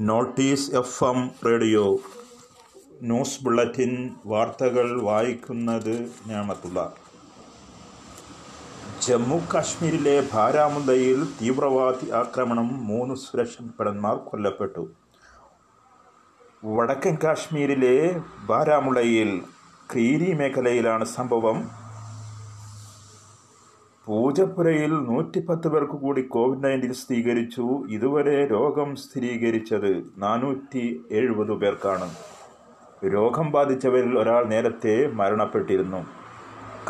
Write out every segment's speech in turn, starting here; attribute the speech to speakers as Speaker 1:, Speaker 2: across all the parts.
Speaker 1: Notice F M radio. News bulletin വാർത്തകൾ വായിക്കുന്നത് ഞാമത്തുള്ള. ജമ്മു കാശ്മീരിലെ ബാരാമുല്ലയിൽ തീവ്രവാദി ആക്രമണം മൂന്ന് സുരക്ഷാഭടന്മാർ കൊല്ലപ്പെട്ടു. വടക്കൻ കാശ്മീരിലെ ബാരാമുള്ളയിൽ ക്രീരി മേഖലയിലാണ് സംഭവം. പൂജപ്പുരയിൽ നൂറ്റിപ്പത്ത് പേർക്ക് കൂടി കോവിഡ് നയന്റീൻ സ്ഥിരീകരിച്ചു. ഇതുവരെ രോഗം സ്ഥിരീകരിച്ചത് നാനൂറ്റി എഴുപത് പേർക്കാണ്. രോഗം ബാധിച്ചവരിൽ ഒരാൾ നേരത്തെ മരണപ്പെട്ടിരുന്നു.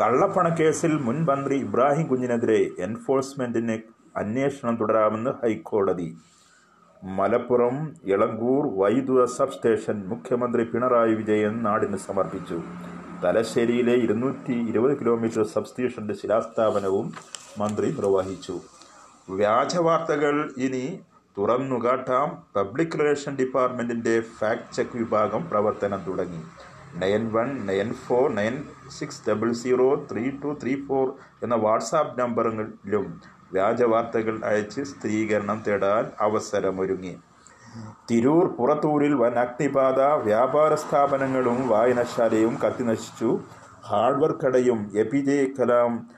Speaker 1: കള്ളപ്പണക്കേസിൽ മുൻ മന്ത്രി ഇബ്രാഹിം കുഞ്ഞിനെതിരെ എൻഫോഴ്സ്മെന്റിന് അന്വേഷണം തുടരാമെന്ന് ഹൈക്കോടതി. മലപ്പുറം ഇളങ്കൂർ വൈദ്യുത സബ് സ്റ്റേഷൻ മുഖ്യമന്ത്രി പിണറായി വിജയൻ നാടിന് സമർപ്പിച്ചു. തലശ്ശേരിയിലെ ഇരുന്നൂറ്റി ഇരുപത് കിലോമീറ്റർ സബ് സ്റ്റേഷന്റെ ശിലാസ്ഥാപനവും മന്ത്രി നിർവഹിച്ചു. വ്യാജവാർത്തകൾ ഇനി തുറന്നുകാട്ടാം പബ്ലിക് റിലേഷൻ ഡിപ്പാർട്ട്മെന്റിന്റെ ഫാക്ട് ചെക്ക് വിഭാഗം പ്രവർത്തനം തുടങ്ങി. Nine one nine four nine six double zero three two three four എന്ന വാട്സാപ്പ് നമ്പറുകളിലും വ്യാജവാർത്തകൾ അയച്ച് സ്ഥിരീകരണം തേടാൻ അവസരമൊരുങ്ങി. തിരൂർ പുറത്തൂരിൽ വൻ അഗ്നിബാധ വ്യാപാര സ്ഥാപനങ്ങളും വായനശാലയും കത്തിനശിച്ചു. ഹാർഡ്വെയർ കടയും എ പി ജെ കലാം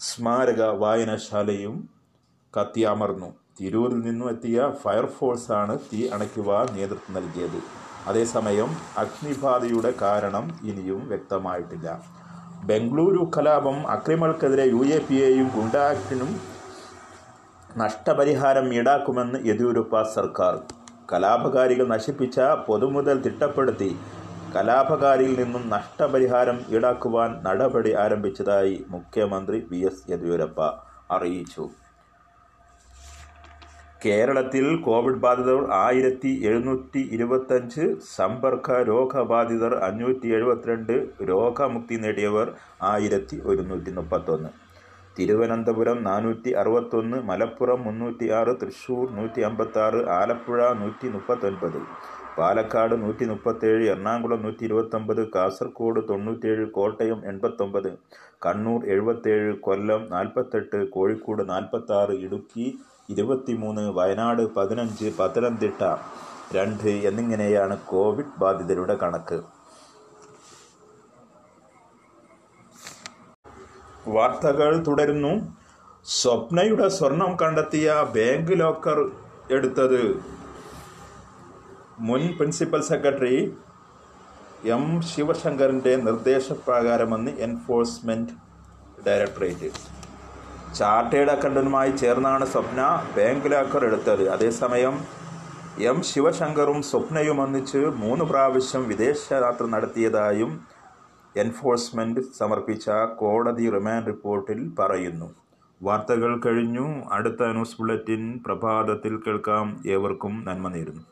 Speaker 1: സ്മാരക വായനശാലയും കത്തിയമർന്നു. തിരൂരിൽ നിന്നും എത്തിയ ഫയർഫോഴ്സാണ് തീ അണയ്ക്കുവാൻ നേതൃത്വം നൽകിയത്. അതേസമയം അഗ്നിബാധയുടെ കാരണം ഇനിയും വ്യക്തമായിട്ടില്ല. ബംഗളൂരു കലാപം അക്രമികൾക്കെതിരെ യു എ പി എയും ഗുണ്ടാക്ടിനും നഷ്ടപരിഹാരം ഈടാക്കുമെന്ന് യെദ്യൂരപ്പ സർക്കാർ. കലാപകാരികൾ നശിപ്പിച്ച പൊതുമുതൽ തിട്ടപ്പെടുത്തി കലാപകാരിയിൽ നിന്നും നഷ്ടപരിഹാരം ഈടാക്കുവാൻ നടപടി ആരംഭിച്ചതായി മുഖ്യമന്ത്രി വി എസ് യെദ്യൂരപ്പ അറിയിച്ചു. കേരളത്തിൽ കോവിഡ് ബാധിതർ ആയിരത്തി എഴുന്നൂറ്റി ഇരുപത്തഞ്ച് സമ്പർക്ക രോഗബാധിതർ അഞ്ഞൂറ്റി എഴുപത്തിരണ്ട് രോഗമുക്തി നേടിയവർ ആയിരത്തി ഒരുന്നൂറ്റി മുപ്പത്തൊന്ന്. തിരുവനന്തപുരം നാനൂറ്റി അറുപത്തൊന്ന് മലപ്പുറം മുന്നൂറ്റി ആറ് തൃശ്ശൂർ നൂറ്റി അമ്പത്താറ് ആലപ്പുഴ നൂറ്റി മുപ്പത്തൊൻപത് പാലക്കാട് നൂറ്റി മുപ്പത്തേഴ് എറണാകുളം നൂറ്റി ഇരുപത്തൊമ്പത് കാസർഗോഡ് തൊണ്ണൂറ്റേഴ് കോട്ടയം എൺപത്തൊമ്പത് കണ്ണൂർ എഴുപത്തേഴ് കൊല്ലം നാൽപ്പത്തെട്ട് കോഴിക്കോട് നാൽപ്പത്തി ആറ് ഇടുക്കി ഇരുപത്തിമൂന്ന് വയനാട് പതിനഞ്ച് പത്തനംതിട്ട രണ്ട് എന്നിങ്ങനെയാണ് കോവിഡ് ബാധിതരുടെ കണക്ക്. വാർത്തകൾ തുടരുന്നു. സ്വപ്നയുടെ സ്വർണം കണ്ടെത്തിയ ബാങ്ക് ലോക്കർ എടുത്തത് മുൻ പ്രിൻസിപ്പൽ സെക്രട്ടറി എം ശിവശങ്കറിന്റെ നിർദ്ദേശപ്രകാരമെന്ന് എൻഫോഴ്സ്മെന്റ് ഡയറക്ടറേറ്റ്. ചാർട്ടേഡ് അക്കൗണ്ടന്റുമായി ചേർന്നാണ് സ്വപ്ന ബാങ്ക് ലോക്കർ എടുത്തത്. അതേസമയം എം ശിവശങ്കറും സ്വപ്നയും ഒന്നിച്ച് മൂന്ന് പ്രാവശ്യം വിദേശയാത്ര നടത്തിയതായും എൻഫോഴ്സ്മെന്റ് സമർപ്പിച്ച കോടതി റിമാൻഡ് റിപ്പോർട്ടിൽ പറയുന്നു. വാർത്തകൾ കഴിഞ്ഞു. അടുത്ത ന്യൂസ് ബുള്ളറ്റിൻ പ്രഭാതത്തിൽ കേൾക്കാം. ഏവർക്കും നന്മ നേരുന്നു.